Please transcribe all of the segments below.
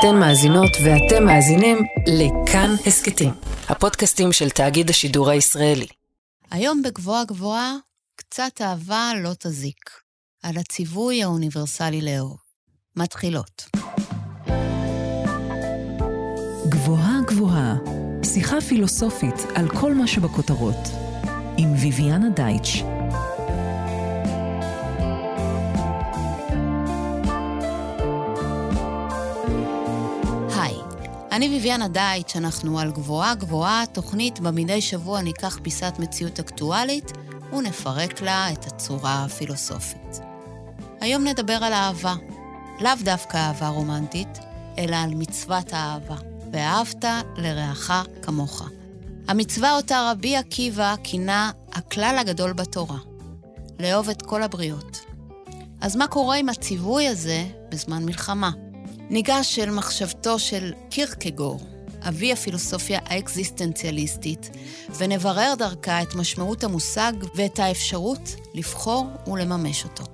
אתן מאזינות ואתם מאזינים לכאן הסכתים, הפודקאסטים של תאגיד השידור הישראלי. היום בגבוהה גבוהה, קצת אהבה לא תזיק. על הציווי האוניברסלי לאהוב. מתחילות. גבוהה גבוהה, שיחה פילוסופית על כל מה שבכותרות, עם ויviana דייטש. אני ביביאנה דייטש, אנחנו על גבוהה גבוהה, תוכנית בה מדי שבוע ניקח פיסת מציאות אקטואלית ונפרק לה את הצורה הפילוסופית. היום נדבר על אהבה. לאו דווקא אהבה רומנטית, אלא על מצוות האהבה. ואהבת לרעך כמוך. המצווה אותה רבי עקיבא כינה הכלל הגדול בתורה, לאהוב את כל הבריות. אז מה קורה עם הציווי הזה בזמן מלחמה? ניגש אל מחשבתו של קירקגור, אבי הפילוסופיה האקזיסטנציאליסטית, ונברר דרכה את משמעות המושג ואת האפשרות לבחור ולממש אותו.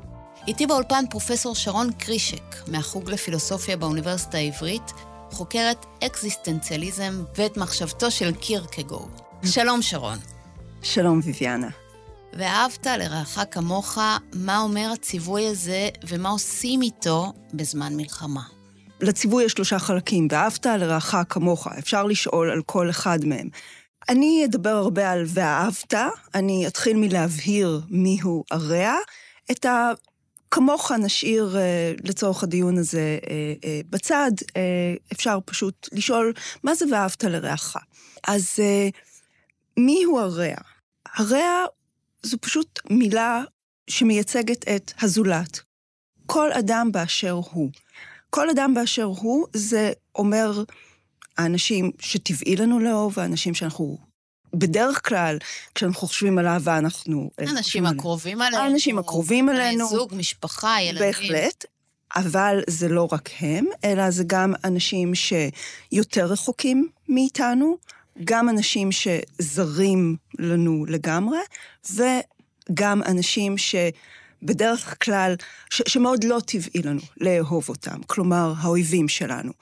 איתי באולפן פרופסור שרון קרישק, מהחוג לפילוסופיה באוניברסיטה העברית, חוקרת אקזיסטנציאליזם ואת מחשבתו של קירקגור. שלום, שרון. שלום, ביביאנה. ואהבת לרעך כמוך, מה אומר הציווי הזה ומה עושים איתו בזמן מלחמה? לציווי יש שלושה חלקים, ואהבת לרעך כמוך, אפשר לשאול על כל אחד מהם. אני אדבר הרבה על ואהבת, אני אתחיל מלהבהיר מיהו הרע. את ה... כמוך נשאיר uh, לצורך הדיון הזה uh, uh, בצד, uh, אפשר פשוט לשאול, מה זה ואהבת לרעך? אז uh, מיהו הרע? הרע זו פשוט מילה שמייצגת את הזולת. כל אדם באשר הוא. כל אדם באשר הוא, זה אומר האנשים שטבעי לנו לאהוב, האנשים שאנחנו בדרך כלל, כשאנחנו חושבים על אהבה, אנחנו... אה, אנשים הקרובים עלינו. האנשים הקרובים עלינו. זוג, משפחה, ילדים. בהחלט. אבל זה לא רק הם, אלא זה גם אנשים שיותר רחוקים מאיתנו, גם אנשים שזרים לנו לגמרי, וגם אנשים ש... בדרך כלל, ש- שמאוד לא טבעי לנו לאהוב אותם, כלומר, האויבים שלנו.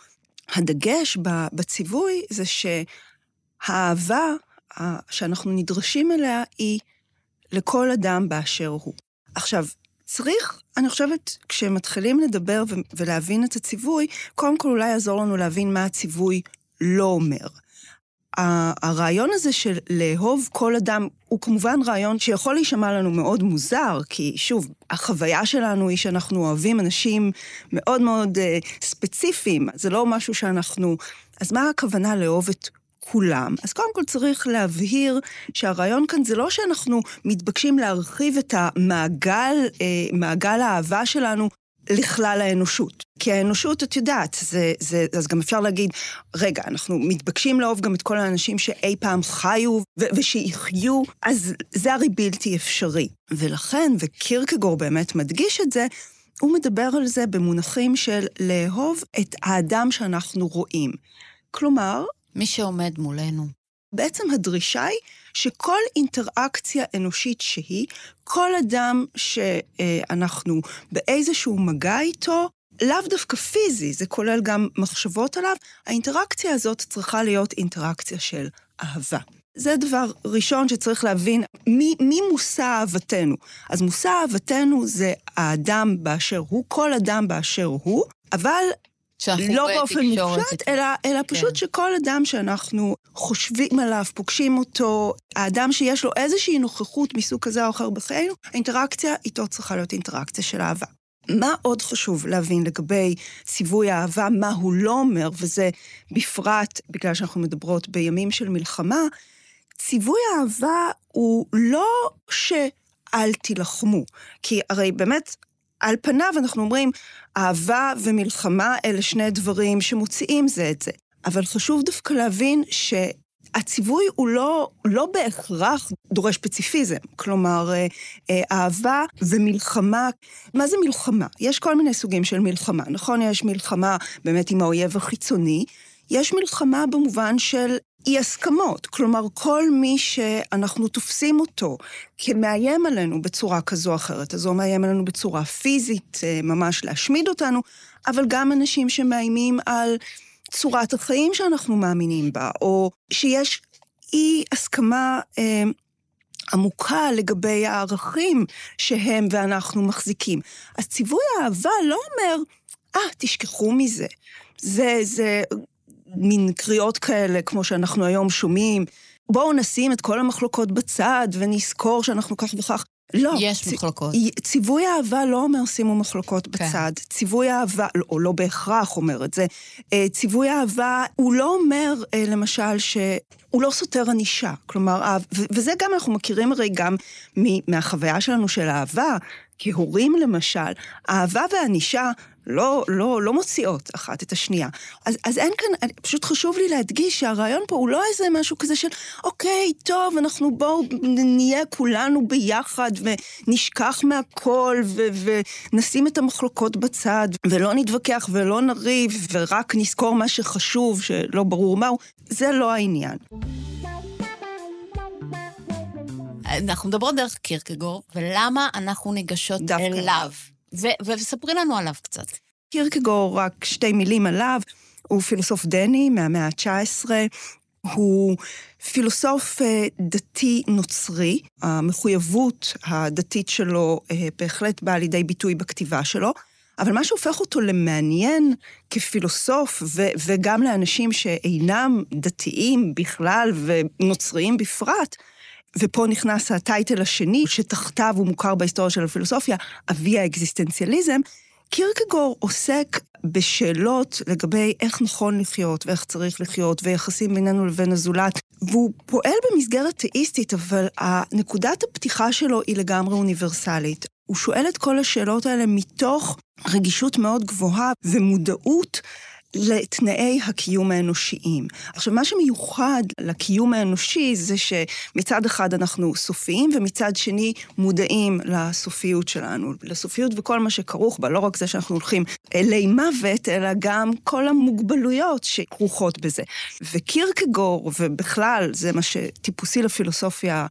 הדגש בציווי זה שהאהבה שאנחנו נדרשים אליה היא לכל אדם באשר הוא. עכשיו, צריך, אני חושבת, כשמתחילים לדבר ולהבין את הציווי, קודם כל אולי יעזור לנו להבין מה הציווי לא אומר. הרעיון הזה של לאהוב כל אדם הוא כמובן רעיון שיכול להישמע לנו מאוד מוזר, כי שוב, החוויה שלנו היא שאנחנו אוהבים אנשים מאוד מאוד uh, ספציפיים, זה לא משהו שאנחנו... אז מה הכוונה לאהוב את כולם? אז קודם כל צריך להבהיר שהרעיון כאן זה לא שאנחנו מתבקשים להרחיב את המעגל, uh, מעגל האהבה שלנו לכלל האנושות. כי האנושות, את יודעת, זה, זה, אז גם אפשר להגיד, רגע, אנחנו מתבקשים לאהוב גם את כל האנשים שאי פעם חיו ו- ושיחיו, אז זה הרי בלתי אפשרי. ולכן, וקירקגור באמת מדגיש את זה, הוא מדבר על זה במונחים של לאהוב את האדם שאנחנו רואים. כלומר... מי שעומד מולנו. בעצם הדרישה היא שכל אינטראקציה אנושית שהיא, כל אדם שאנחנו באיזשהו מגע איתו, לאו דווקא פיזי, זה כולל גם מחשבות עליו, האינטראקציה הזאת צריכה להיות אינטראקציה של אהבה. זה דבר ראשון שצריך להבין, מי, מי מושא אהבתנו? אז מושא אהבתנו זה האדם באשר הוא, כל אדם באשר הוא, אבל לא באופן מופשט, אלא, אלא כן. פשוט שכל אדם שאנחנו חושבים עליו, פוגשים אותו, האדם שיש לו איזושהי נוכחות מסוג כזה או אחר בחיינו, האינטראקציה איתו צריכה להיות אינטראקציה של אהבה. מה עוד חשוב להבין לגבי ציווי האהבה, מה הוא לא אומר, וזה בפרט בגלל שאנחנו מדברות בימים של מלחמה, ציווי האהבה הוא לא שאל תילחמו, כי הרי באמת על פניו אנחנו אומרים, אהבה ומלחמה אלה שני דברים שמוציאים זה את זה. אבל חשוב דווקא להבין שהציווי הוא לא, לא בהכרח דורש פציפיזם. כלומר, אה, אה, אהבה ומלחמה, מה זה מלחמה? יש כל מיני סוגים של מלחמה, נכון? יש מלחמה באמת עם האויב החיצוני, יש מלחמה במובן של אי הסכמות. כלומר, כל מי שאנחנו תופסים אותו כמאיים עלינו בצורה כזו או אחרת, אז הוא מאיים עלינו בצורה פיזית, אה, ממש להשמיד אותנו, אבל גם אנשים שמאיימים על צורת החיים שאנחנו מאמינים בה, או שיש אי הסכמה אה, עמוקה לגבי הערכים שהם ואנחנו מחזיקים. אז ציווי האהבה לא אומר, אה, ah, תשכחו מזה. זה, זה מין קריאות כאלה, כמו שאנחנו היום שומעים. בואו נשים את כל המחלוקות בצד ונזכור שאנחנו כך וכך. לא. יש צ... מחלוקות. ציווי אהבה לא אומר שימו מחלוקות כן. בצד. ציווי אהבה, או לא בהכרח אומר את זה, אה, ציווי אהבה, הוא לא אומר, אה, למשל, ש... הוא לא סותר ענישה. כלומר, וזה גם אנחנו מכירים הרי גם מהחוויה שלנו של אהבה, כהורים למשל, אהבה וענישה לא, לא, לא מוציאות אחת את השנייה. אז, אז אין כאן, פשוט חשוב לי להדגיש שהרעיון פה הוא לא איזה משהו כזה של, אוקיי, טוב, אנחנו בואו נהיה כולנו ביחד ונשכח מהכל ו- ונשים את המחלוקות בצד ולא נתווכח ולא נריב ורק נזכור מה שחשוב, שלא ברור מהו. זה לא העניין. אנחנו מדברות דרך קירקגור, ולמה אנחנו ניגשות אליו? וספרי לנו עליו קצת. קירקגור, רק שתי מילים עליו, הוא פילוסוף דני מהמאה ה-19. הוא פילוסוף אה, דתי נוצרי, המחויבות הדתית שלו אה, בהחלט באה לידי ביטוי בכתיבה שלו, אבל מה שהופך אותו למעניין כפילוסוף, ו- וגם לאנשים שאינם דתיים בכלל ונוצריים בפרט, ופה נכנס הטייטל השני, שתחתיו הוא מוכר בהיסטוריה של הפילוסופיה, אבי האקזיסטנציאליזם, קירקגור עוסק בשאלות לגבי איך נכון לחיות ואיך צריך לחיות ויחסים בינינו לבין הזולת, והוא פועל במסגרת תאיסטית, אבל נקודת הפתיחה שלו היא לגמרי אוניברסלית. הוא שואל את כל השאלות האלה מתוך רגישות מאוד גבוהה ומודעות לתנאי הקיום האנושיים. עכשיו, מה שמיוחד לקיום האנושי זה שמצד אחד אנחנו סופיים, ומצד שני מודעים לסופיות שלנו, לסופיות וכל מה שכרוך בה, לא רק זה שאנחנו הולכים אלי מוות, אלא גם כל המוגבלויות שכרוכות בזה. וקירקגור, ובכלל, זה מה שטיפוסי לפילוסופיה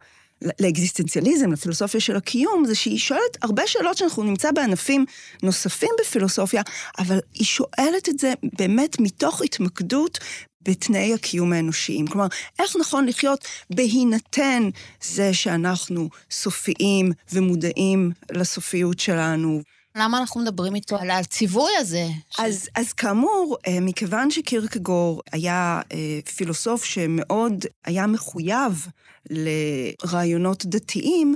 לאקזיסטנציאליזם, לפילוסופיה של הקיום, זה שהיא שואלת הרבה שאלות שאנחנו נמצא בענפים נוספים בפילוסופיה, אבל היא שואלת את זה באמת מתוך התמקדות בתנאי הקיום האנושיים. כלומר, איך נכון לחיות בהינתן זה שאנחנו סופיים ומודעים לסופיות שלנו. למה אנחנו מדברים איתו על הציווי הזה? אז, אז כאמור, אה, מכיוון שקירקגור היה אה, פילוסוף שמאוד היה מחויב לרעיונות דתיים,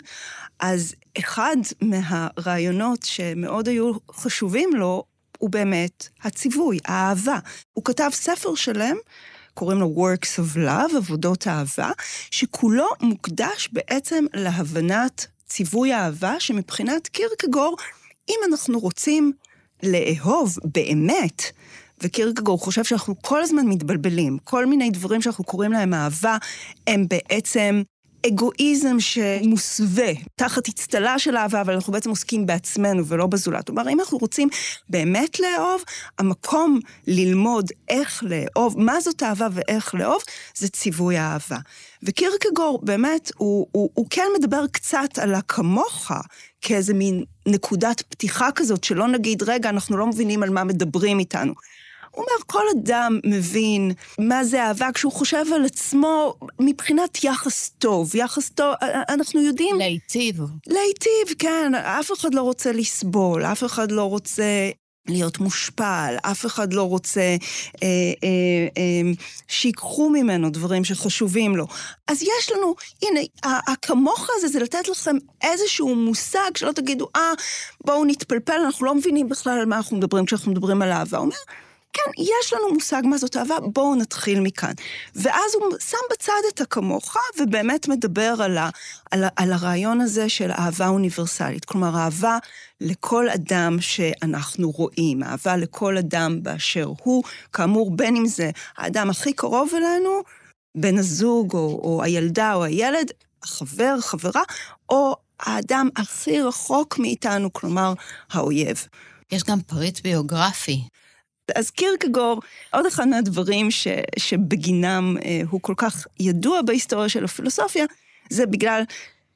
אז אחד מהרעיונות שמאוד היו חשובים לו, הוא באמת הציווי, האהבה. הוא כתב ספר שלם, קוראים לו Works of Love, עבודות אהבה, שכולו מוקדש בעצם להבנת ציווי האהבה, שמבחינת קירקגור, אם אנחנו רוצים לאהוב באמת, וקירקגור חושב שאנחנו כל הזמן מתבלבלים. כל מיני דברים שאנחנו קוראים להם אהבה, הם בעצם אגואיזם שמוסווה תחת אצטלה של אהבה, אבל אנחנו בעצם עוסקים בעצמנו ולא בזולת. כלומר, אם אנחנו רוצים באמת לאהוב, המקום ללמוד איך לאהוב, מה זאת אהבה ואיך לאהוב, זה ציווי האהבה. וקירקגור באמת, הוא, הוא, הוא כן מדבר קצת על הכמוך, כאיזה מין נקודת פתיחה כזאת, שלא נגיד, רגע, אנחנו לא מבינים על מה מדברים איתנו. הוא אומר, כל אדם מבין מה זה אהבה כשהוא חושב על עצמו מבחינת יחס טוב. יחס טוב, אנחנו יודעים... להיטיב. להיטיב, כן. אף אחד לא רוצה לסבול, אף אחד לא רוצה להיות מושפל, אף אחד לא רוצה אה, אה, אה, שיקחו ממנו דברים שחשובים לו. אז יש לנו, הנה, הכמוך הזה זה לתת לכם איזשהו מושג שלא תגידו, אה, בואו נתפלפל, אנחנו לא מבינים בכלל על מה אנחנו מדברים כשאנחנו מדברים על אהבה. הוא אומר, כן, יש לנו מושג מה זאת אהבה, בואו נתחיל מכאן. ואז הוא שם בצד את הכמוך, ובאמת מדבר על, ה, על, ה, על הרעיון הזה של אהבה אוניברסלית. כלומר, אהבה לכל אדם שאנחנו רואים, אהבה לכל אדם באשר הוא, כאמור, בין אם זה האדם הכי קרוב אלינו, בן הזוג, או, או הילדה או הילד, החבר, חברה, או האדם הכי רחוק מאיתנו, כלומר, האויב. יש גם פריט ביוגרפי. אז קירקגור, עוד אחד מהדברים ש, שבגינם אה, הוא כל כך ידוע בהיסטוריה של הפילוסופיה, זה בגלל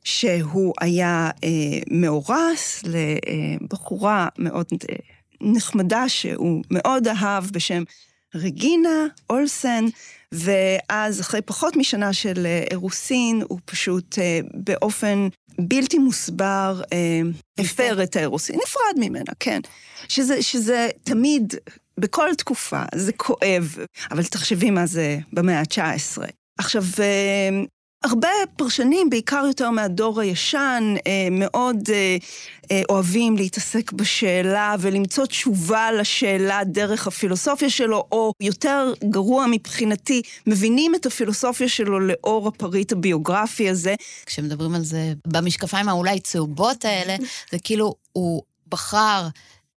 שהוא היה אה, מאורס לבחורה מאוד אה, נחמדה שהוא מאוד אהב בשם רגינה אולסן, ואז אחרי פחות משנה של אה, אירוסין, הוא פשוט אה, באופן בלתי מוסבר אה, הפר את האירוסין, נפרד ממנה, כן. שזה, שזה תמיד, בכל תקופה, זה כואב, אבל תחשבי מה זה במאה ה-19. עכשיו, הרבה פרשנים, בעיקר יותר מהדור הישן, אה, מאוד אה, אה, אוהבים להתעסק בשאלה ולמצוא תשובה לשאלה דרך הפילוסופיה שלו, או יותר גרוע מבחינתי, מבינים את הפילוסופיה שלו לאור הפריט הביוגרפי הזה. כשמדברים על זה במשקפיים האולי צהובות האלה, זה כאילו הוא בחר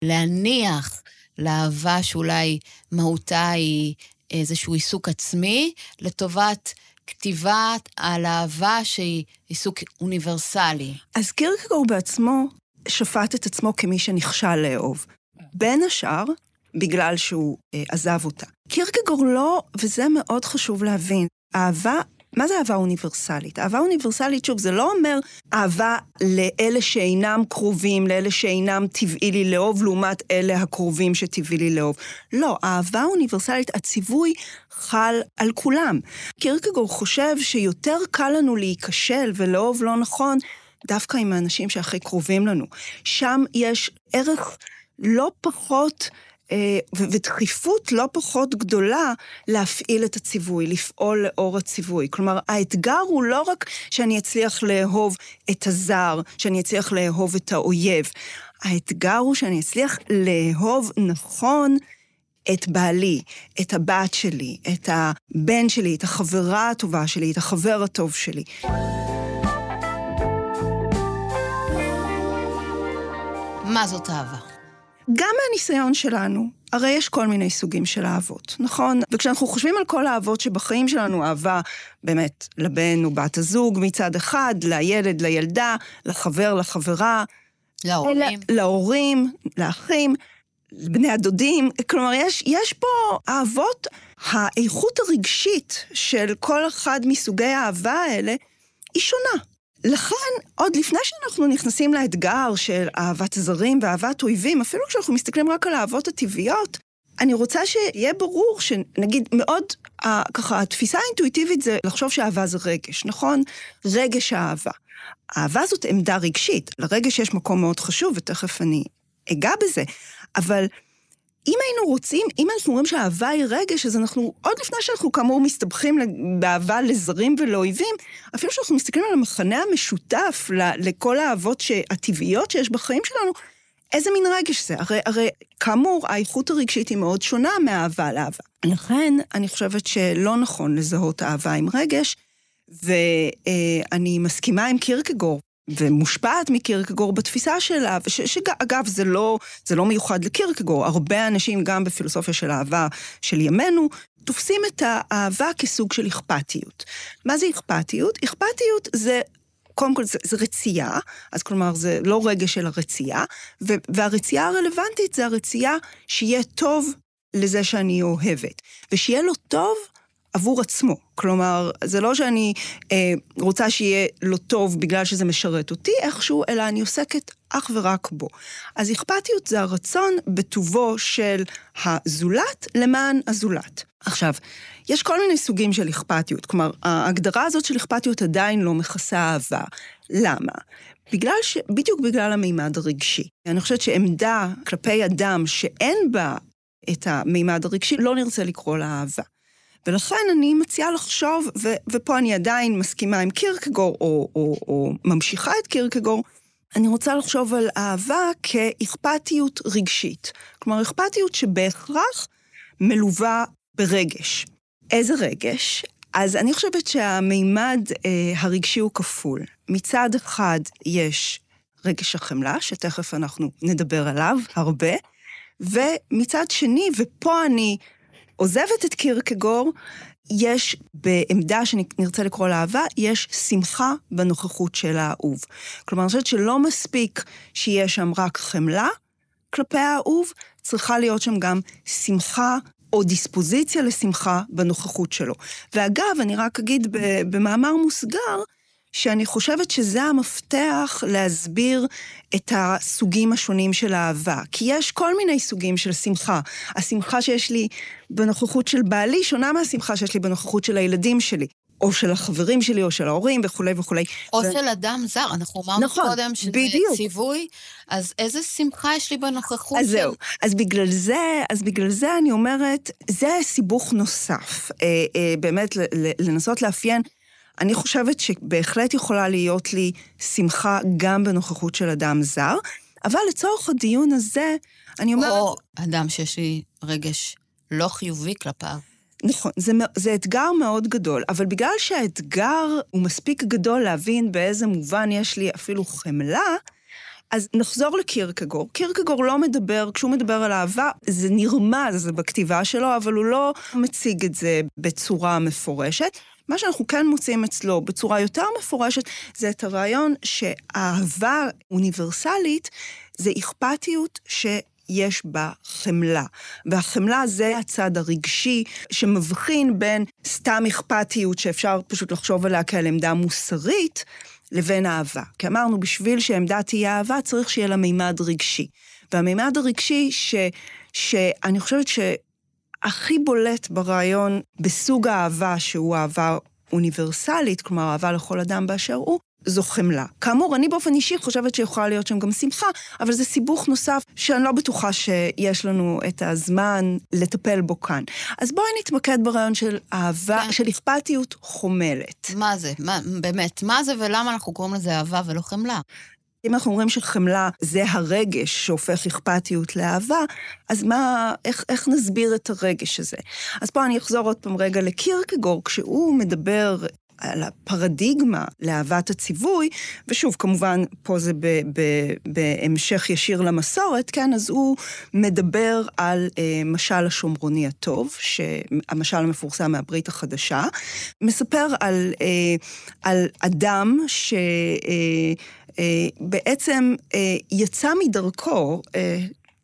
להניח לאהבה שאולי מהותה היא איזשהו עיסוק עצמי, לטובת... כתיבה על אהבה שהיא עיסוק אוניברסלי. אז קירקגור בעצמו שפט את עצמו כמי שנכשל לאהוב. בין השאר, בגלל שהוא אה, עזב אותה. קירקגור לא, וזה מאוד חשוב להבין, אהבה מה זה אהבה אוניברסלית? אהבה אוניברסלית, שוב, זה לא אומר אהבה לאלה שאינם קרובים, לאלה שאינם טבעי לי לאהוב, לעומת אלה הקרובים שטבעי לי לאהוב. לא, אהבה אוניברסלית, הציווי חל על כולם. קירקגור חושב שיותר קל לנו להיכשל ולאהוב לא נכון דווקא עם האנשים שהכי קרובים לנו. שם יש ערך לא פחות... אה, ודחיפות לא פחות גדולה להפעיל את הציווי, לפעול לאור הציווי. כלומר, האתגר הוא לא רק שאני אצליח לאהוב את הזר, שאני אצליח לאהוב את האויב. האתגר הוא שאני אצליח לאהוב נכון את בעלי, את הבת שלי, את הבן שלי, את החברה הטובה שלי, את החבר הטוב שלי. מה זאת אהבה? גם מהניסיון שלנו, הרי יש כל מיני סוגים של אהבות, נכון? וכשאנחנו חושבים על כל האהבות שבחיים שלנו, אהבה באמת לבן ובת הזוג מצד אחד, לילד, לילדה, לחבר, לחברה. להורים. אלה, להורים, לאחים, לבני הדודים. כלומר, יש, יש פה אהבות, האיכות הרגשית של כל אחד מסוגי האהבה האלה היא שונה. לכן, עוד לפני שאנחנו נכנסים לאתגר של אהבת זרים ואהבת אויבים, אפילו כשאנחנו מסתכלים רק על האהבות הטבעיות, אני רוצה שיהיה ברור שנגיד מאוד, ככה, התפיסה האינטואיטיבית זה לחשוב שאהבה זה רגש, נכון? רגש האהבה. האהבה זאת עמדה רגשית, לרגש יש מקום מאוד חשוב, ותכף אני אגע בזה, אבל אם היינו רוצים, אם אנחנו אומרים שהאהבה היא רגש, אז אנחנו, עוד לפני שאנחנו כאמור מסתבכים באהבה לזרים ולאויבים, אפילו שאנחנו מסתכלים על המחנה המשותף לכל האהבות הטבעיות שיש בחיים שלנו, איזה מין רגש זה? הרי, הרי כאמור, האיכות הרגשית היא מאוד שונה מאהבה לאהבה. לכן, אני חושבת שלא נכון לזהות אהבה עם רגש, ואני מסכימה עם קירקגור ומושפעת מקירקגור בתפיסה שלה, שאגב, זה לא, זה לא מיוחד לקירקגור, הרבה אנשים, גם בפילוסופיה של אהבה של ימינו, תופסים את האהבה כסוג של אכפתיות. מה זה אכפתיות? אכפתיות זה קודם כל זה, זה רצייה, אז כלומר זה לא רגש אלא רצייה, והרצייה הרלוונטית זה הרצייה שיהיה טוב לזה שאני אוהבת, ושיהיה לו טוב עבור עצמו. כלומר, זה לא שאני אה, רוצה שיהיה לו טוב בגלל שזה משרת אותי איכשהו, אלא אני עוסקת אך ורק בו. אז אכפתיות זה הרצון בטובו של הזולת למען הזולת. עכשיו, יש כל מיני סוגים של אכפתיות, כלומר, ההגדרה הזאת של אכפתיות עדיין לא מכסה אהבה. למה? בגלל ש... בדיוק בגלל המימד הרגשי. אני חושבת שעמדה כלפי אדם שאין בה את המימד הרגשי, לא נרצה לקרוא לה אהבה. ולכן אני מציעה לחשוב, ו, ופה אני עדיין מסכימה עם קירקגור, או, או, או ממשיכה את קירקגור, אני רוצה לחשוב על אהבה כאכפתיות רגשית. כלומר, אכפתיות שבהכרח מלווה ברגש. איזה רגש? אז אני חושבת שהמימד אה, הרגשי הוא כפול. מצד אחד יש רגש החמלה, שתכף אנחנו נדבר עליו הרבה, ומצד שני, ופה אני עוזבת את קירקגור, יש בעמדה שנרצה לקרוא לאהבה, יש שמחה בנוכחות של האהוב. כלומר, אני חושבת שלא מספיק שיהיה שם רק חמלה כלפי האהוב, צריכה להיות שם גם שמחה או דיספוזיציה לשמחה בנוכחות שלו. ואגב, אני רק אגיד במאמר מוסגר, שאני חושבת שזה המפתח להסביר את הסוגים השונים של אהבה. כי יש כל מיני סוגים של שמחה. השמחה שיש לי בנוכחות של בעלי שונה מהשמחה שיש לי בנוכחות של הילדים שלי. או של החברים שלי, או של ההורים, וכולי וכולי. או ו... של אדם זר, אנחנו אמרנו נכון, קודם שזה בדיוק. ציווי, אז איזה שמחה יש לי בנוכחות אז של... אז זהו, אז בגלל זה, אז בגלל זה אני אומרת, זה סיבוך נוסף, אה, אה, באמת לנסות לאפיין אני חושבת שבהחלט יכולה להיות לי שמחה גם בנוכחות של אדם זר, אבל לצורך הדיון הזה, אני אומרת... או אדם שיש לי רגש לא חיובי כלפיו. נכון, זה, זה אתגר מאוד גדול, אבל בגלל שהאתגר הוא מספיק גדול להבין באיזה מובן יש לי אפילו חמלה, אז נחזור לקירקגור. קירקגור לא מדבר, כשהוא מדבר על אהבה, זה נרמז בכתיבה שלו, אבל הוא לא מציג את זה בצורה מפורשת. מה שאנחנו כן מוצאים אצלו בצורה יותר מפורשת, זה את הרעיון שאהבה אוניברסלית זה אכפתיות ש... יש בה חמלה. והחמלה זה הצד הרגשי שמבחין בין סתם אכפתיות שאפשר פשוט לחשוב עליה כעל עמדה מוסרית, לבין אהבה. כי אמרנו, בשביל שעמדה תהיה אהבה, צריך שיהיה לה מימד רגשי. והמימד הרגשי ש, שאני חושבת ש... הכי בולט ברעיון בסוג האהבה, שהוא אהבה אוניברסלית, כלומר אהבה לכל אדם באשר הוא, זו חמלה. כאמור, אני באופן אישי חושבת שיכולה להיות שם גם שמחה, אבל זה סיבוך נוסף שאני לא בטוחה שיש לנו את הזמן לטפל בו כאן. אז בואי נתמקד ברעיון של אהבה, כן. של אכפתיות חומלת. מה זה? מה, באמת, מה זה ולמה אנחנו קוראים לזה אהבה ולא חמלה? אם אנחנו אומרים שחמלה זה הרגש שהופך אכפתיות לאהבה, אז מה, איך, איך נסביר את הרגש הזה? אז פה אני אחזור עוד פעם רגע לקירקגור, כשהוא מדבר על הפרדיגמה לאהבת הציווי, ושוב, כמובן, פה זה ב, ב, בהמשך ישיר למסורת, כן? אז הוא מדבר על אה, משל השומרוני הטוב, שהמשל המפורסם מהברית החדשה, מספר על, אה, על אדם ש... אה, בעצם אה, יצא מדרכו, אה,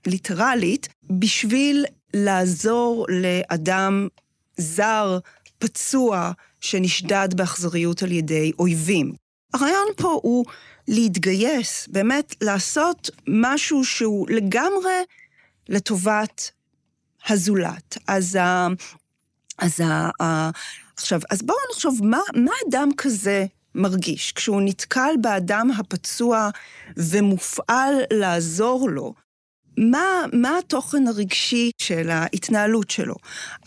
ליטרלית, בשביל לעזור לאדם זר, פצוע, שנשדד באכזריות על ידי אויבים. הרעיון פה הוא להתגייס, באמת לעשות משהו שהוא לגמרי לטובת הזולת. אז, ה, אז ה, עכשיו, אז בואו נחשוב, מה, מה אדם כזה מרגיש כשהוא נתקל באדם הפצוע ומופעל לעזור לו? מה, מה התוכן הרגשי של ההתנהלות שלו?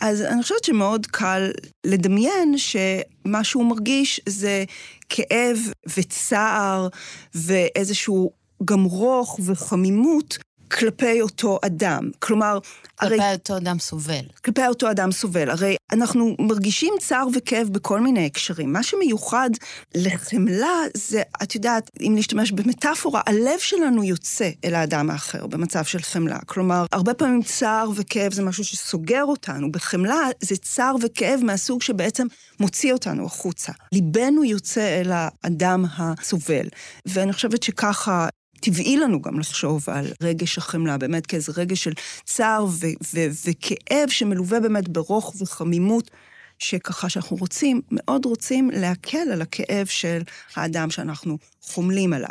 אז אני חושבת שמאוד קל לדמיין שמה שהוא מרגיש זה כאב וצער ואיזשהו גם רוך וחמימות כלפי אותו אדם. כלומר, כלפי הרי... אותו אדם סובל. כלפי אותו אדם סובל. הרי אנחנו מרגישים צער וכאב בכל מיני הקשרים. מה שמיוחד לחמלה זה, את יודעת, אם להשתמש במטאפורה, הלב שלנו יוצא אל האדם האחר במצב של חמלה. כלומר, הרבה פעמים צער וכאב זה משהו שסוגר אותנו. בחמלה זה צער וכאב מהסוג שבעצם מוציא אותנו החוצה. ליבנו יוצא אל האדם הסובל. ואני חושבת שככה טבעי לנו גם לחשוב על רגש החמלה, באמת כאיזה רגש של צער ו- ו- וכאב שמלווה באמת ברוך וחמימות, שככה שאנחנו רוצים, מאוד רוצים להקל על הכאב של האדם שאנחנו חומלים עליו.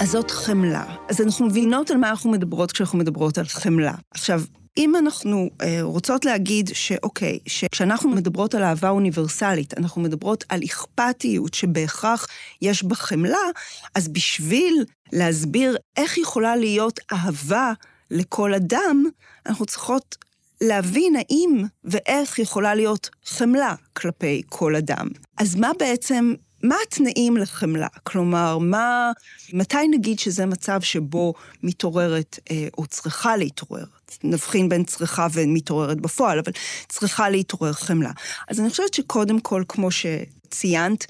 אז זאת חמלה. אז אנחנו מבינות על מה אנחנו מדברות כשאנחנו מדברות על חמלה. עכשיו, אם אנחנו אה, רוצות להגיד שאוקיי, שכשאנחנו מדברות על אהבה אוניברסלית, אנחנו מדברות על אכפתיות שבהכרח יש בה חמלה, אז בשביל להסביר איך יכולה להיות אהבה לכל אדם, אנחנו צריכות להבין האם ואיך יכולה להיות חמלה כלפי כל אדם. אז מה בעצם מה התנאים לחמלה? כלומר, מה, מתי נגיד שזה מצב שבו מתעוררת אה, או צריכה להתעורר? נבחין בין צריכה ומתעוררת בפועל, אבל צריכה להתעורר חמלה. אז אני חושבת שקודם כל, כמו שציינת,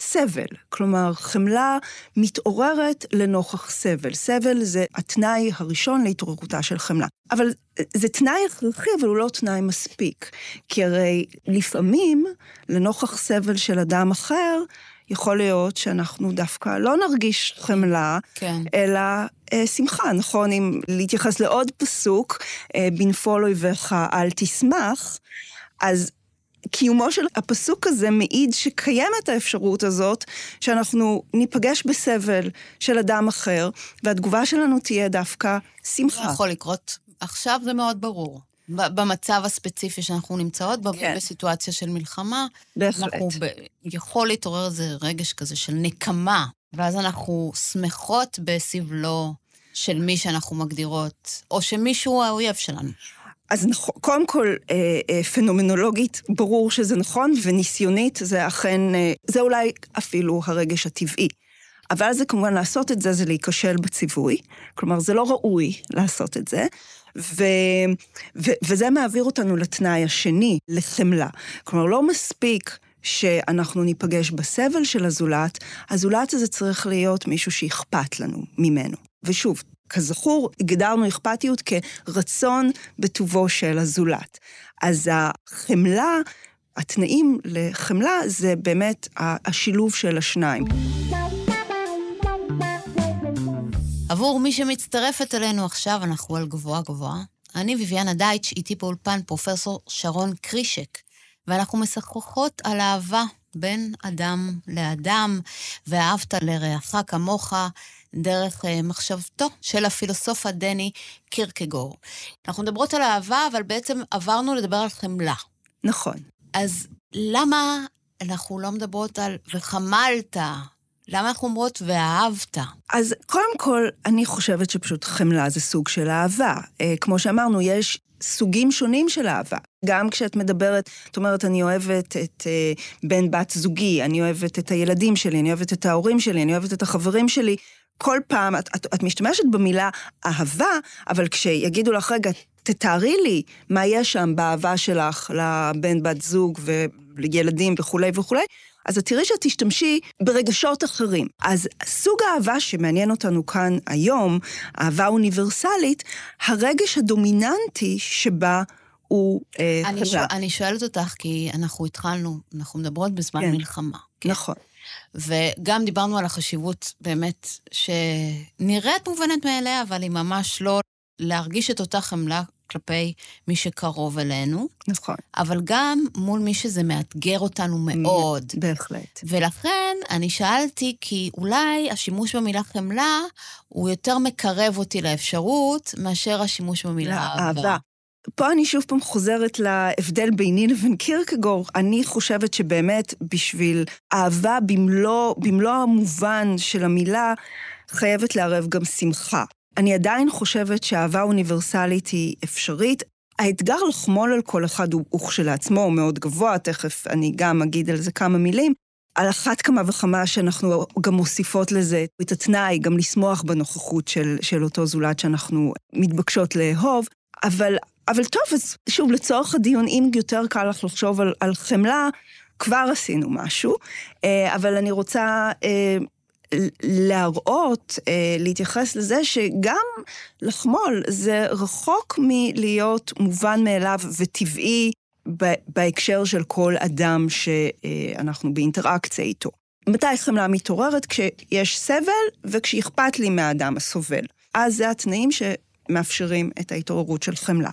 סבל. כלומר, חמלה מתעוררת לנוכח סבל. סבל זה התנאי הראשון להתעוררותה של חמלה. אבל זה תנאי הכרחי, אבל הוא לא תנאי מספיק. כי הרי לפעמים, לנוכח סבל של אדם אחר, יכול להיות שאנחנו דווקא לא נרגיש חמלה, כן. אלא אה, שמחה, נכון? אם להתייחס לעוד פסוק, אה, בנפול אויביך אל תשמח, אז קיומו של הפסוק הזה מעיד שקיימת האפשרות הזאת שאנחנו ניפגש בסבל של אדם אחר, והתגובה שלנו תהיה דווקא שמחה. זה יכול לקרות. עכשיו זה מאוד ברור. במצב הספציפי שאנחנו נמצאות, כן. בסיטואציה של מלחמה, בהחלט. אנחנו ב... יכול להתעורר איזה רגש כזה של נקמה, ואז אנחנו שמחות בסבלו של מי שאנחנו מגדירות, או שמישהו האויב שלנו. אז נכון, קודם כל, אה, אה, פנומנולוגית, ברור שזה נכון, וניסיונית זה אכן, אה, זה אולי אפילו הרגש הטבעי. אבל זה כמובן לעשות את זה, זה להיכשל בציווי. כלומר, זה לא ראוי לעשות את זה. ו, ו, וזה מעביר אותנו לתנאי השני, לחמלה. כלומר, לא מספיק שאנחנו ניפגש בסבל של הזולת, הזולת הזה צריך להיות מישהו שאכפת לנו ממנו. ושוב, כזכור, הגדרנו אכפתיות כרצון בטובו של הזולת. אז החמלה, התנאים לחמלה זה באמת השילוב של השניים. עבור מי שמצטרפת אלינו עכשיו, אנחנו על גבוהה גבוהה. אני ביביאנה דייטש, איתי באולפן פרופסור שרון קרישק, ואנחנו משחקות על אהבה בין אדם לאדם, ואהבת לרעך כמוך, דרך uh, מחשבתו של הפילוסוף הדני קירקגור. אנחנו מדברות על אהבה, אבל בעצם עברנו לדבר על חמלה. נכון. אז למה אנחנו לא מדברות על וחמלת? למה אנחנו אומרות ואהבת? אז קודם כל, אני חושבת שפשוט חמלה זה סוג של אהבה. אה, כמו שאמרנו, יש סוגים שונים של אהבה. גם כשאת מדברת, את אומרת, אני אוהבת את אה, בן בת זוגי, אני אוהבת את הילדים שלי, אני אוהבת את ההורים שלי, אני אוהבת את החברים שלי. כל פעם, את, את, את משתמשת במילה אהבה, אבל כשיגידו לך, רגע, תתארי לי מה יש שם באהבה שלך לבן בת זוג וילדים וכולי וכולי, אז את תראי שאת תשתמשי ברגשות אחרים. אז סוג האהבה שמעניין אותנו כאן היום, אהבה אוניברסלית, הרגש הדומיננטי שבה הוא אה, אני, שואל, אני שואלת אותך, כי אנחנו התחלנו, אנחנו מדברות בזמן כן. מלחמה. כן? נכון. וגם דיברנו על החשיבות באמת, שנראית מובנת מאליה, אבל היא ממש לא להרגיש את אותה חמלה כלפי מי שקרוב אלינו. נכון. אבל גם מול מי שזה מאתגר אותנו מאוד. בהחלט. ולכן אני שאלתי, כי אולי השימוש במילה חמלה הוא יותר מקרב אותי לאפשרות מאשר השימוש במילה אהבה. פה אני שוב פעם חוזרת להבדל ביני לבין קירקגור. אני חושבת שבאמת בשביל אהבה במלוא, במלוא המובן של המילה, חייבת לערב גם שמחה. אני עדיין חושבת שאהבה אוניברסלית היא אפשרית. האתגר לחמול על כל אחד הוא, הוא כשלעצמו הוא מאוד גבוה, תכף אני גם אגיד על זה כמה מילים. על אחת כמה וכמה שאנחנו גם מוסיפות לזה את התנאי, גם לשמוח בנוכחות של, של אותו זולת שאנחנו מתבקשות לאהוב. אבל, אבל טוב, אז שוב, לצורך הדיון, אם יותר קל לך לחשוב על, על חמלה, כבר עשינו משהו. אה, אבל אני רוצה אה, להראות, אה, להתייחס לזה שגם לחמול זה רחוק מלהיות מובן מאליו וטבעי בהקשר של כל אדם שאנחנו באינטראקציה איתו. מתי חמלה מתעוררת? כשיש סבל וכשאכפת לי מהאדם הסובל. אז זה התנאים שמאפשרים את ההתעוררות של חמלה.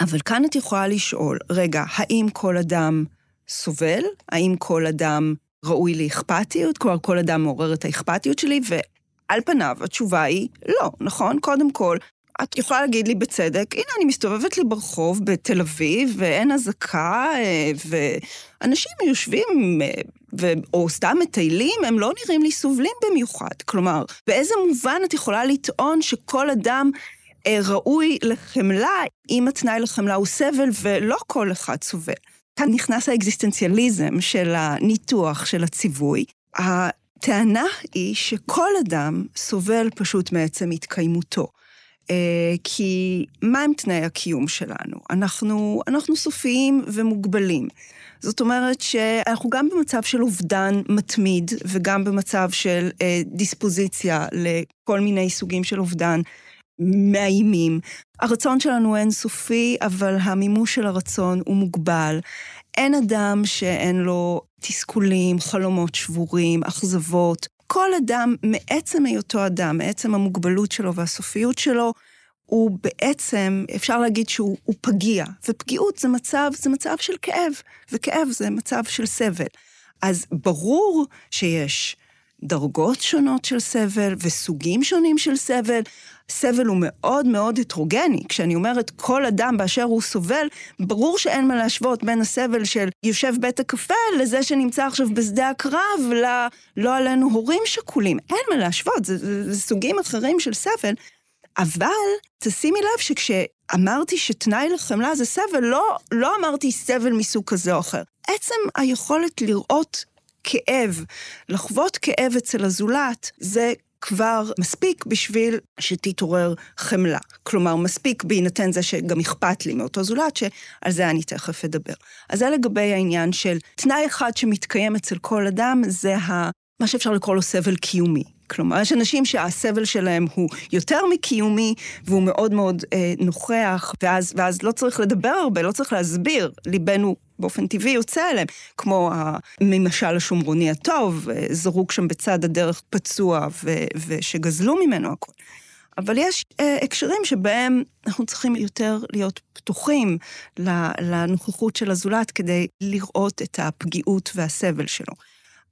אבל כאן את יכולה לשאול, רגע, האם כל אדם סובל? האם כל אדם ראוי לאכפתיות, כלומר כל אדם מעורר את האכפתיות שלי, ועל פניו התשובה היא לא, נכון? קודם כל, את יכולה להגיד לי בצדק, הנה, אני מסתובבת לי ברחוב בתל אביב, ואין אזעקה, אה, ואנשים יושבים, אה, ו... או סתם מטיילים, הם לא נראים לי סובלים במיוחד. כלומר, באיזה מובן את יכולה לטעון שכל אדם אה, ראוי לחמלה, אם התנאי לחמלה הוא סבל, ולא כל אחד סובל? כאן נכנס האקזיסטנציאליזם של הניתוח של הציווי. הטענה היא שכל אדם סובל פשוט מעצם התקיימותו. אה, כי מהם תנאי הקיום שלנו? אנחנו, אנחנו סופיים ומוגבלים. זאת אומרת שאנחנו גם במצב של אובדן מתמיד וגם במצב של אה, דיספוזיציה לכל מיני סוגים של אובדן מאיימים. הרצון שלנו אינסופי, אבל המימוש של הרצון הוא מוגבל. אין אדם שאין לו תסכולים, חלומות שבורים, אכזבות. כל אדם, מעצם היותו אדם, מעצם המוגבלות שלו והסופיות שלו, הוא בעצם, אפשר להגיד שהוא פגיע, ופגיעות זה מצב, זה מצב של כאב, וכאב זה מצב של סבל. אז ברור שיש דרגות שונות של סבל וסוגים שונים של סבל. סבל הוא מאוד מאוד הטרוגני. כשאני אומרת כל אדם באשר הוא סובל, ברור שאין מה להשוות בין הסבל של יושב בית הקפה לזה שנמצא עכשיו בשדה הקרב, ל... לא עלינו הורים שכולים. אין מה להשוות, זה, זה, זה סוגים אחרים של סבל. אבל תשימי לב שכשאמרתי שתנאי לחמלה זה סבל, לא, לא אמרתי סבל מסוג כזה או אחר. עצם היכולת לראות כאב, לחוות כאב אצל הזולת, זה כבר מספיק בשביל שתתעורר חמלה. כלומר, מספיק בהינתן זה שגם אכפת לי מאותו זולת, שעל זה אני תכף אדבר. אז זה לגבי העניין של תנאי אחד שמתקיים אצל כל אדם, זה ה... מה שאפשר לקרוא לו סבל קיומי. כלומר, יש אנשים שהסבל שלהם הוא יותר מקיומי, והוא מאוד מאוד אה, נוכח, ואז, ואז לא צריך לדבר הרבה, לא צריך להסביר, ליבנו באופן טבעי יוצא אליהם, כמו ממשל השומרוני הטוב, אה, זרוק שם בצד הדרך פצוע, ו, ושגזלו ממנו הכול. אבל יש אה, הקשרים שבהם אנחנו צריכים יותר להיות פתוחים לנוכחות של הזולת כדי לראות את הפגיעות והסבל שלו.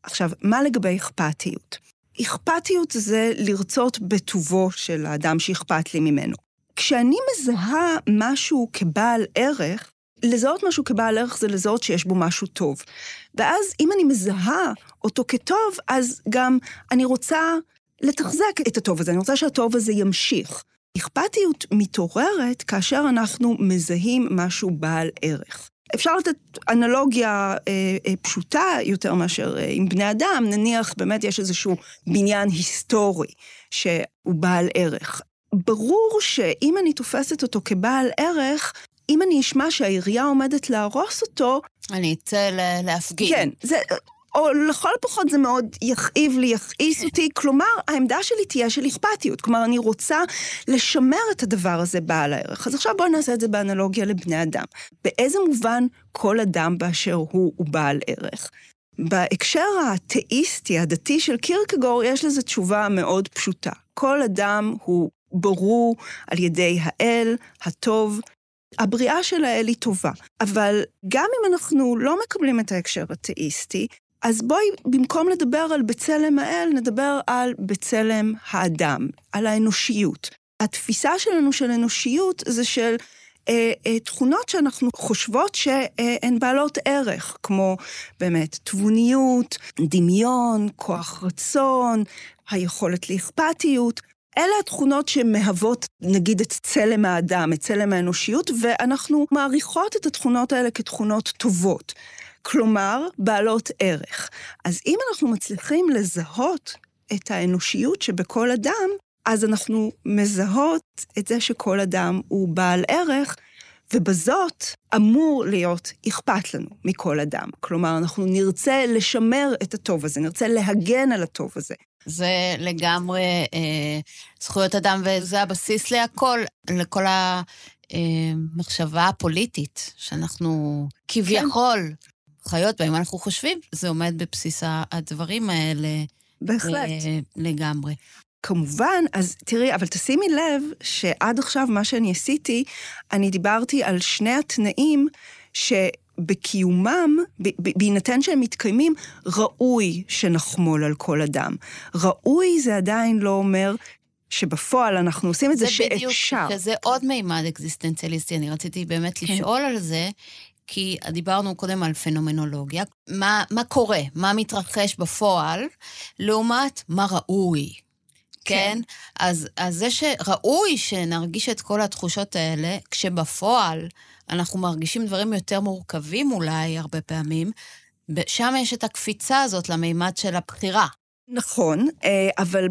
עכשיו, מה לגבי אכפתיות? אכפתיות זה לרצות בטובו של האדם שאכפת לי ממנו. כשאני מזהה משהו כבעל ערך, לזהות משהו כבעל ערך זה לזהות שיש בו משהו טוב. ואז אם אני מזהה אותו כטוב, אז גם אני רוצה לתחזק את הטוב הזה, אני רוצה שהטוב הזה ימשיך. אכפתיות מתעוררת כאשר אנחנו מזהים משהו בעל ערך. אפשר לתת אנלוגיה אה, אה, פשוטה יותר מאשר אה, עם בני אדם, נניח באמת יש איזשהו בניין היסטורי שהוא בעל ערך. ברור שאם אני תופסת אותו כבעל ערך, אם אני אשמע שהעירייה עומדת להרוס אותו... אני אצא להפגין. כן, זה... או לכל הפחות זה מאוד יכאיב לי, יכעיס אותי. כלומר, העמדה שלי תהיה של אכפתיות. כלומר, אני רוצה לשמר את הדבר הזה בעל הערך. אז עכשיו בואו נעשה את זה באנלוגיה לבני אדם. באיזה מובן כל אדם באשר הוא הוא בעל ערך? בהקשר האתאיסטי, הדתי של קירקגור, יש לזה תשובה מאוד פשוטה. כל אדם הוא ברור על ידי האל, הטוב, הבריאה של האל היא טובה. אבל גם אם אנחנו לא מקבלים את ההקשר התאיסטי, אז בואי, במקום לדבר על בצלם האל, נדבר על בצלם האדם, על האנושיות. התפיסה שלנו של אנושיות זה של אה, אה, תכונות שאנחנו חושבות שהן בעלות ערך, כמו באמת תבוניות, דמיון, כוח רצון, היכולת לאכפתיות. אלה התכונות שמהוות, נגיד, את צלם האדם, את צלם האנושיות, ואנחנו מעריכות את התכונות האלה כתכונות טובות. כלומר, בעלות ערך. אז אם אנחנו מצליחים לזהות את האנושיות שבכל אדם, אז אנחנו מזהות את זה שכל אדם הוא בעל ערך, ובזאת אמור להיות אכפת לנו מכל אדם. כלומר, אנחנו נרצה לשמר את הטוב הזה, נרצה להגן על הטוב הזה. זה לגמרי אה, זכויות אדם, וזה הבסיס להכל, לכל המחשבה הפוליטית, שאנחנו כביכול כן. חיות בה, אם אנחנו חושבים, זה עומד בבסיס הדברים האלה. בהחלט. אה, לגמרי. כמובן, אז תראי, אבל תשימי לב שעד עכשיו מה שאני עשיתי, אני דיברתי על שני התנאים שבקיומם, בהינתן שהם מתקיימים, ראוי שנחמול על כל אדם. ראוי זה עדיין לא אומר שבפועל אנחנו עושים את זה, זה שאפשר. בדיוק, שזה עוד מימד אקזיסטנציאליסטי. אני רציתי באמת כן. לשאול על זה, כי דיברנו קודם על פנומנולוגיה. מה, מה קורה? מה מתרחש בפועל, לעומת מה ראוי. כן? כן? אז, אז זה שראוי שנרגיש את כל התחושות האלה, כשבפועל אנחנו מרגישים דברים יותר מורכבים אולי, הרבה פעמים, שם יש את הקפיצה הזאת למימד של הבחירה. נכון, אה, אבל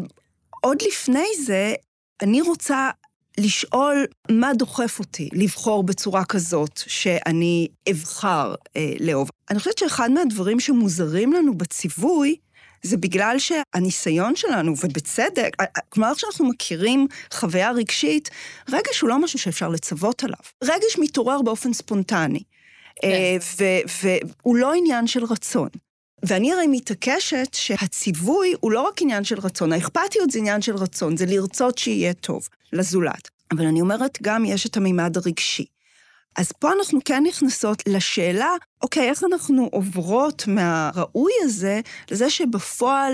עוד לפני זה, אני רוצה לשאול מה דוחף אותי לבחור בצורה כזאת שאני אבחר אה, לאהוב. אני חושבת שאחד מהדברים שמוזרים לנו בציווי, זה בגלל שהניסיון שלנו, ובצדק, כלומר, כשאנחנו מכירים חוויה רגשית, רגש הוא לא משהו שאפשר לצוות עליו. רגש מתעורר באופן ספונטני. כן. והוא לא עניין של רצון. ואני הרי מתעקשת שהציווי הוא לא רק עניין של רצון, האכפתיות זה עניין של רצון, זה לרצות שיהיה טוב לזולת. אבל אני אומרת, גם יש את המימד הרגשי. אז פה אנחנו כן נכנסות לשאלה, אוקיי, איך אנחנו עוברות מהראוי הזה לזה שבפועל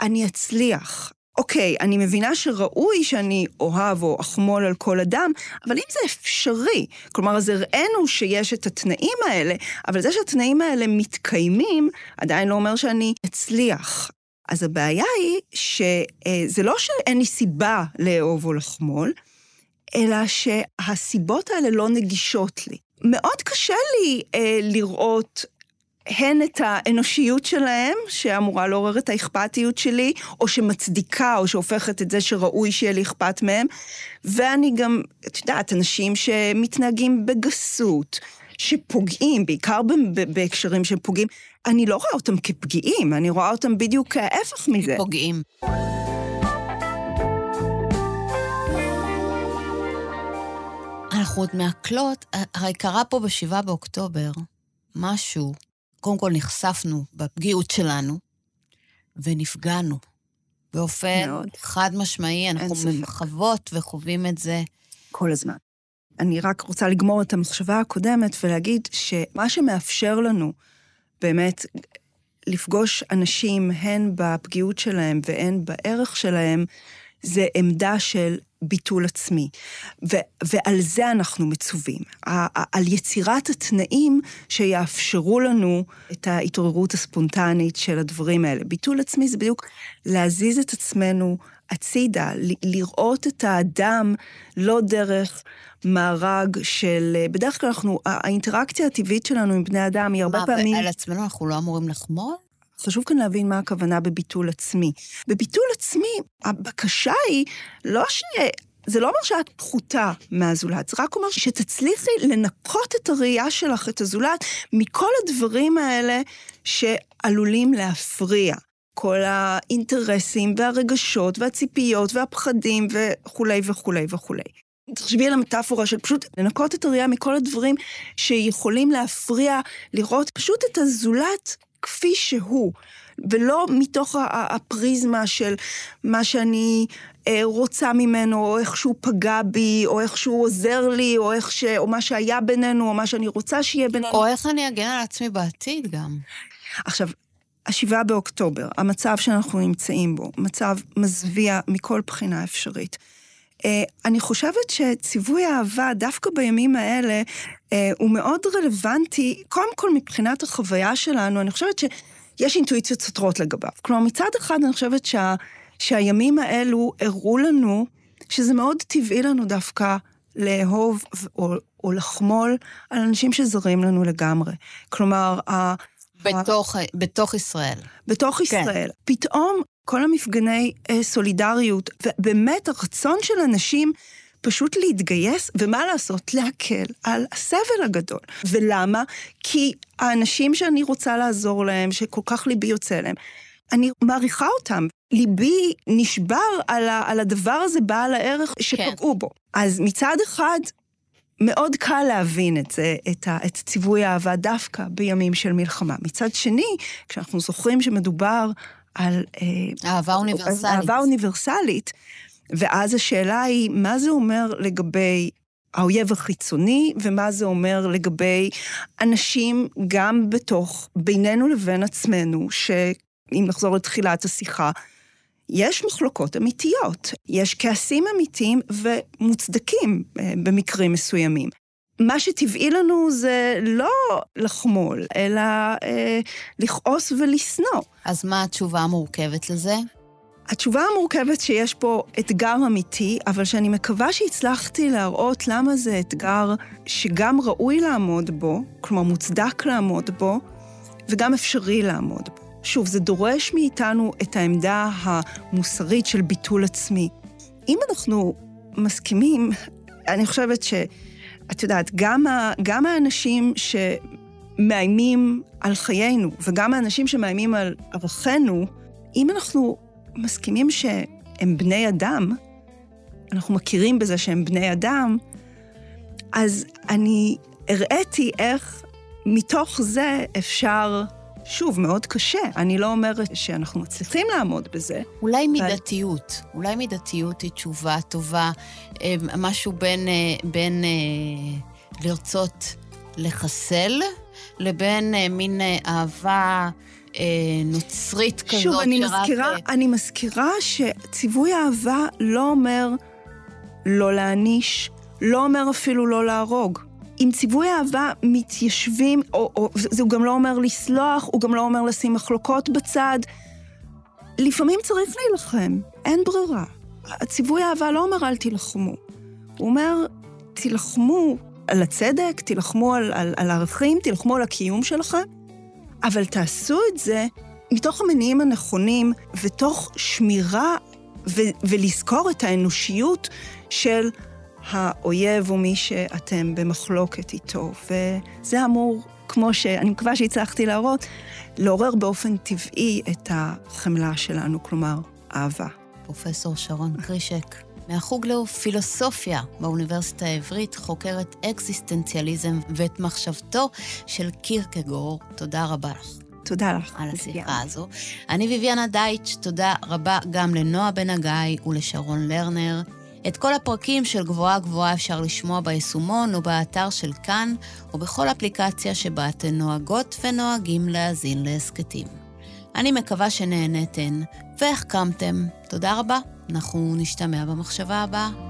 אני אצליח. אוקיי, אני מבינה שראוי שאני אוהב או אחמול על כל אדם, אבל אם זה אפשרי, כלומר, אז הראינו שיש את התנאים האלה, אבל זה שהתנאים האלה מתקיימים, עדיין לא אומר שאני אצליח. אז הבעיה היא שזה לא שאין לי סיבה לאהוב או לחמול, אלא שהסיבות האלה לא נגישות לי. מאוד קשה לי אה, לראות הן את האנושיות שלהם, שאמורה לעורר את האכפתיות שלי, או שמצדיקה, או שהופכת את זה שראוי שיהיה לי אכפת מהם. ואני גם, את יודעת, אנשים שמתנהגים בגסות, שפוגעים, בעיקר בהקשרים שהם פוגעים, אני לא רואה אותם כפגיעים, אני רואה אותם בדיוק ההפך מזה. פוגעים. אנחנו עוד מעכלות, הרי קרה פה ב-7 באוקטובר משהו קודם כל נחשפנו בפגיעות שלנו, ונפגענו. באופן מאוד. חד משמעי, אנחנו חוות וחווים את זה. כל הזמן. אני רק רוצה לגמור את המחשבה הקודמת ולהגיד שמה שמאפשר לנו באמת לפגוש אנשים הן בפגיעות שלהם והן בערך שלהם, זה עמדה של ביטול עצמי. ו- ועל זה אנחנו מצווים, על יצירת התנאים שיאפשרו לנו את ההתעוררות הספונטנית של הדברים האלה. ביטול עצמי זה בדיוק להזיז את עצמנו הצידה, לראות את האדם לא דרך מארג של... בדרך כלל אנחנו, האינטראקציה הטבעית שלנו עם בני אדם היא הרבה מה, פעמים... מה, ועל עצמנו אנחנו לא אמורים לחמול? חשוב כאן להבין מה הכוונה בביטול עצמי. בביטול עצמי, הבקשה היא לא ש... זה לא אומר שאת פחותה מהזולת, זה רק אומר שתצליחי לנקות את הראייה שלך, את הזולת, מכל הדברים האלה שעלולים להפריע. כל האינטרסים והרגשות והציפיות והפחדים וכולי וכולי וכולי. תחשבי על המטאפורה של פשוט לנקות את הראייה מכל הדברים שיכולים להפריע, לראות פשוט את הזולת כפי שהוא, ולא מתוך הפריזמה של מה שאני אה, רוצה ממנו, או איך שהוא פגע בי, או איך שהוא עוזר לי, או, איך ש... או מה שהיה בינינו, או מה שאני רוצה שיהיה בינינו. או איך אני אגן על עצמי בעתיד גם. עכשיו, השבעה באוקטובר, המצב שאנחנו נמצאים בו, מצב מזוויע מכל בחינה אפשרית. אה, אני חושבת שציווי האהבה, דווקא בימים האלה, אה, הוא מאוד רלוונטי, קודם כל מבחינת החוויה שלנו, אני חושבת שיש אינטואיציות סותרות לגביו. כלומר, מצד אחד אני חושבת שה, שהימים האלו הראו לנו שזה מאוד טבעי לנו דווקא לאהוב או, או לחמול על אנשים שזרים לנו לגמרי. כלומר. בתוך, בתוך ישראל. בתוך כן. ישראל. כן. פתאום כל המפגני אה, סולידריות, ובאמת הרצון של אנשים פשוט להתגייס, ומה לעשות? להקל על הסבל הגדול. ולמה? כי האנשים שאני רוצה לעזור להם, שכל כך ליבי יוצא להם, אני מעריכה אותם. ליבי נשבר על, ה, על הדבר הזה, בעל הערך שפגעו כן. בו. אז מצד אחד, מאוד קל להבין את זה, את, ה, את ציווי האהבה דווקא בימים של מלחמה. מצד שני, כשאנחנו זוכרים שמדובר על... אה, אהבה אוניברסלית. אהבה אוניברסלית, ואז השאלה היא, מה זה אומר לגבי האויב החיצוני, ומה זה אומר לגבי אנשים גם בתוך, בינינו לבין עצמנו, שאם נחזור לתחילת השיחה, יש מחלוקות אמיתיות, יש כעסים אמיתיים ומוצדקים אה, במקרים מסוימים. מה שטבעי לנו זה לא לחמול, אלא אה, לכעוס ולשנוא. אז מה התשובה המורכבת לזה? התשובה המורכבת שיש פה אתגר אמיתי, אבל שאני מקווה שהצלחתי להראות למה זה אתגר שגם ראוי לעמוד בו, כלומר מוצדק לעמוד בו, וגם אפשרי לעמוד בו. שוב, זה דורש מאיתנו את העמדה המוסרית של ביטול עצמי. אם אנחנו מסכימים, אני חושבת ש... את יודעת, גם, ה, גם האנשים שמאיימים על חיינו, וגם האנשים שמאיימים על ערכינו, אם אנחנו מסכימים שהם בני אדם, אנחנו מכירים בזה שהם בני אדם, אז אני הראיתי איך מתוך זה אפשר, שוב, מאוד קשה, אני לא אומרת שאנחנו מצליחים לעמוד בזה. אולי מידתיות, אבל... אולי מידתיות היא תשובה טובה, אה, משהו בין, אה, בין אה, לרצות לחסל, לבין מין אהבה... נוצרית כזאת, שוב, אני שרק... מזכירה, אני מזכירה שציווי אהבה לא אומר לא להעניש, לא אומר אפילו לא להרוג. עם ציווי אהבה מתיישבים, או, או זה גם לא אומר לסלוח, הוא גם לא אומר לשים מחלוקות בצד. לפעמים צריך להילחם, אין ברירה. הציווי אהבה לא אומר אל תילחמו. הוא אומר, תילחמו על הצדק, תילחמו על, על, על ערכים, תילחמו על הקיום שלכם, אבל תעשו את זה מתוך המניעים הנכונים ותוך שמירה ו, ולזכור את האנושיות של האויב הוא מי שאתם במחלוקת איתו. וזה אמור, כמו שאני מקווה שהצלחתי להראות, לעורר באופן טבעי את החמלה שלנו, כלומר, אהבה. פרופסור שרון קרישק, מהחוג לפילוסופיה באוניברסיטה העברית, חוקרת אקזיסטנציאליזם ואת מחשבתו של קירקגור. תודה רבה לך. תודה לך. על השיחה הזו. אני ביביאנה דייטש, תודה רבה גם לנועה בן הגיא ולשרון לרנר. את כל הפרקים של גבוהה גבוהה אפשר לשמוע ביישומון או באתר של כאן, או בכל אפליקציה שבה אתן נוהגות ונוהגים להאזין להסכתים. אני מקווה שנהנתן והחכמתם. תודה רבה. אנחנו נשתמע במחשבה הבאה.